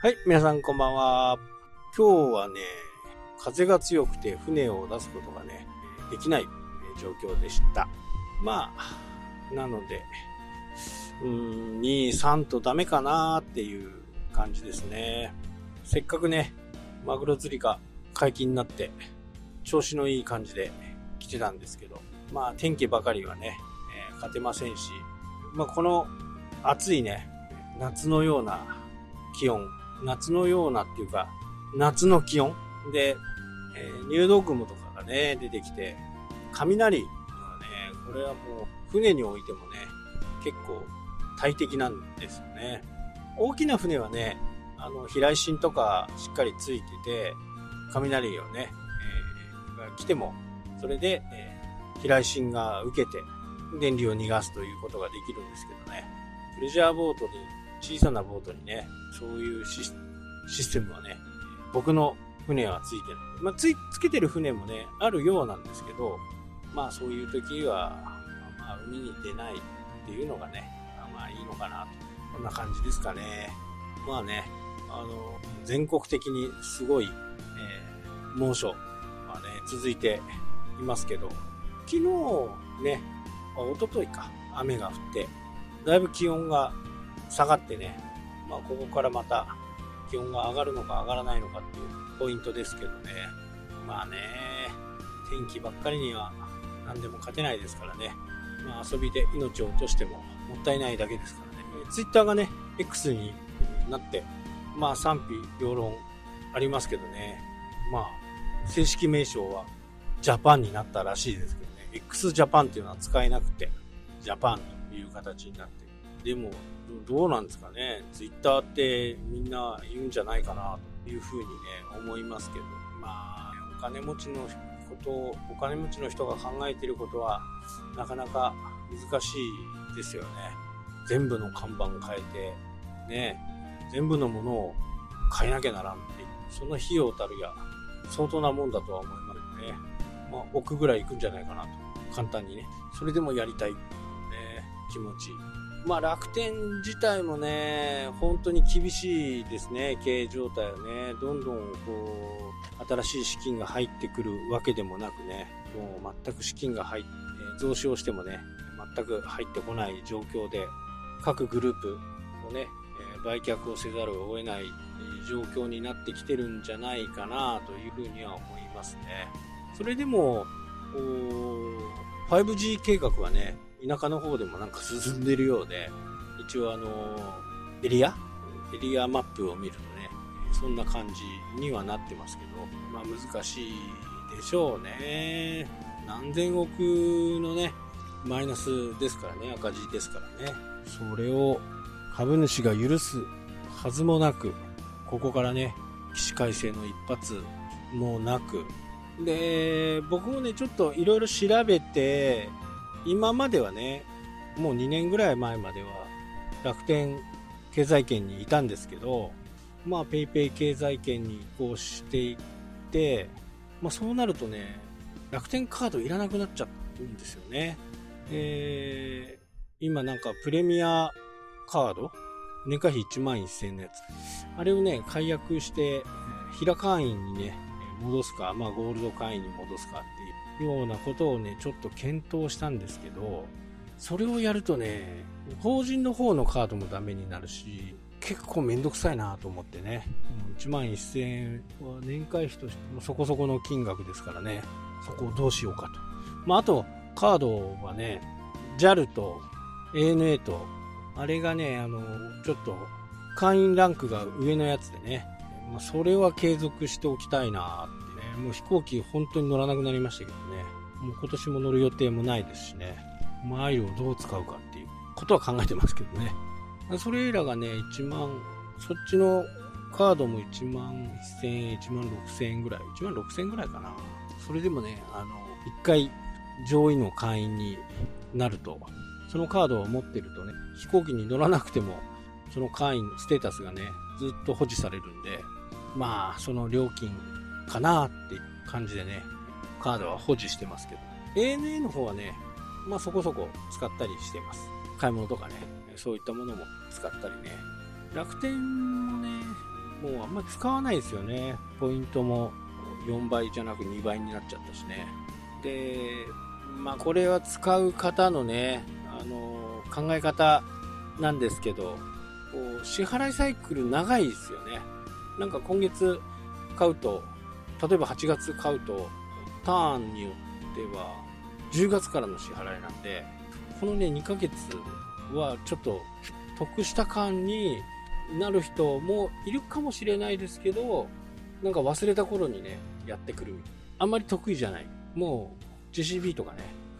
はい、皆さんこんばんは。今日はね、風が強くて船を出すことがね、できない状況でした。まあ、なので、うーん、2、3とダメかなーっていう感じですね。せっかくね、マグロ釣りが解禁になって、調子のいい感じで来てたんですけど、まあ天気ばかりはね、えー、勝てませんし、まあこの暑いね、夏のような気温、夏のようなっていうか、夏の気温で、えー、入道雲とかがね、出てきて、雷はね、これはもう船においてもね、結構大敵なんですよね。大きな船はね、あの、飛来芯とかしっかりついてて、雷をね、えー、来ても、それで、えー、飛来芯が受けて、電流を逃がすということができるんですけどね。プレジャーボートに、小さなボートにね、そういうシステムはね、僕の船はついてる。まあ、つ、つけてる船もね、あるようなんですけど、まあそういう時は、まあ海に出ないっていうのがね、まあいいのかなと。こんな感じですかね。まあね、あの、全国的にすごい、えー、猛暑、まあね、続いていますけど、昨日ね、一昨日か、雨が降って、だいぶ気温が下がってね、まあここからまた気温が上がるのか上がらないのかっていうポイントですけどね。まあね、天気ばっかりには何でも勝てないですからね。まあ遊びで命を落としてももったいないだけですからね。ツイッターがね、X になって、まあ賛否両論ありますけどね。まあ、正式名称はジャパンになったらしいですけどね。X ジャパンっていうのは使えなくて、ジャパンという形になって。でも、どうなんですかね。ツイッターってみんな言うんじゃないかなというふうにね、思いますけど。まあ、お金持ちのことを、お金持ちの人が考えてることは、なかなか難しいですよね。全部の看板変えて、ね、全部のものを変えなきゃならんっていう、その費用たるや、相当なもんだとは思いますね。まあ、億ぐらいいくんじゃないかなと。簡単にね。それでもやりたいね、気持ち。まあ楽天自体もね、本当に厳しいですね、経営状態はね。どんどんこう、新しい資金が入ってくるわけでもなくね、もう全く資金が入って、増資をしてもね、全く入ってこない状況で、各グループをね、売却をせざるを得ない状況になってきてるんじゃないかなというふうには思いますね。それでも、5G 計画はね、田舎の方でもなんか進んでるようで、一応あの、エリア？エリアマップを見るとね、そんな感じにはなってますけど、まあ難しいでしょうね。何千億のね、マイナスですからね、赤字ですからね。それを株主が許すはずもなく、ここからね、起死回生の一発もなく、で、僕もね、ちょっといろいろ調べて、今まではね、もう2年ぐらい前までは楽天経済圏にいたんですけど、まあ PayPay 経済圏に移行していって、まあそうなるとね、楽天カードいらなくなっちゃうんですよね。えー、今なんかプレミアカード年会費1万1000円のやつ。あれをね、解約して、平会員にね、戻すか、まあゴールド会員に戻すかっていうようなことをね、ちょっと検討したんですけど、それをやるとね、法人の方のカードもダメになるし、結構めんどくさいなと思ってね。1万1000円は年会費としてもそこそこの金額ですからね。そこをどうしようかと。まあ、あと、カードはね、JAL と ANA と、あれがね、あの、ちょっと会員ランクが上のやつでね、まあ、それは継続しておきたいなもう飛行機本当に乗らなくなりましたけどね。もう今年も乗る予定もないですしね。マイルをどう使うかっていうことは考えてますけどね。それらがね、1万、そっちのカードも1万1000円、1万6000円ぐらい、1万6000円ぐらいかな。それでもね、あの、1回上位の会員になると、そのカードを持ってるとね、飛行機に乗らなくても、その会員の、ステータスがね、ずっと保持されるんで、まあ、その料金かなっていう感じでね、カードは保持してますけど。ANA の方はね、まあそこそこ使ったりしてます。買い物とかね、そういったものも使ったりね。楽天もね、もうあんまり使わないですよね。ポイントも4倍じゃなく2倍になっちゃったしね。で、まあこれは使う方のね、あの考え方なんですけど、支払いサイクル長いですよね。なんか今月買うと、例えば8月買うと、ターンによっては10月からの支払いなんで、このね、2ヶ月はちょっと得した感になる人もいるかもしれないですけど、なんか忘れた頃にね、やってくる。あんまり得意じゃない。もう GCB とかね。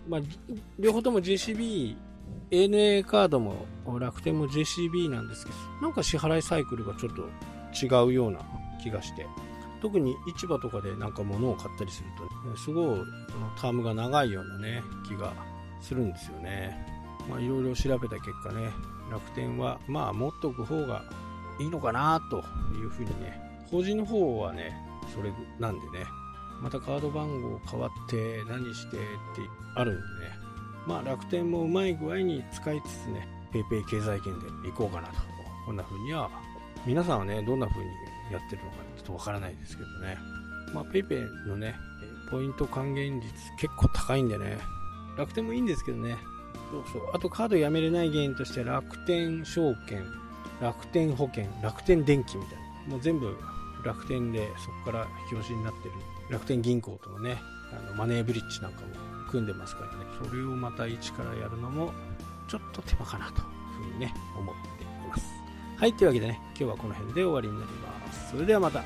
まあ、両方とも GCB、ANA カードも楽天も JCB なんですけど、なんか支払いサイクルがちょっと違うような気がして、特に市場とかでなんか物を買ったりすると、ね、すごいタームが長いようなね、気がするんですよね。まあいろいろ調べた結果ね、楽天はまあ持っておく方がいいのかなというふうにね、法人の方はね、それなんでね、またカード番号変わって何してってあるんでね、まあ楽天もうまい具合に使いつつね、PayPay 経済圏で行こうかなと。こんな風には、皆さんはね、どんな風にやってるのかちょっとわからないですけどね。まあ PayPay のね、ポイント還元率結構高いんでね、楽天もいいんですけどね、そうそう。あとカードやめれない原因として楽天証券、楽天保険、楽天電気みたいな。もう全部楽天でそこから表紙になってる楽天銀行とのね、あのマネーブリッジなんかも組んでますからね、それをまた一からやるのもちょっと手間かなというふうにね、思って。はい、というわけでね、今日はこの辺で終わりになります。それではまた。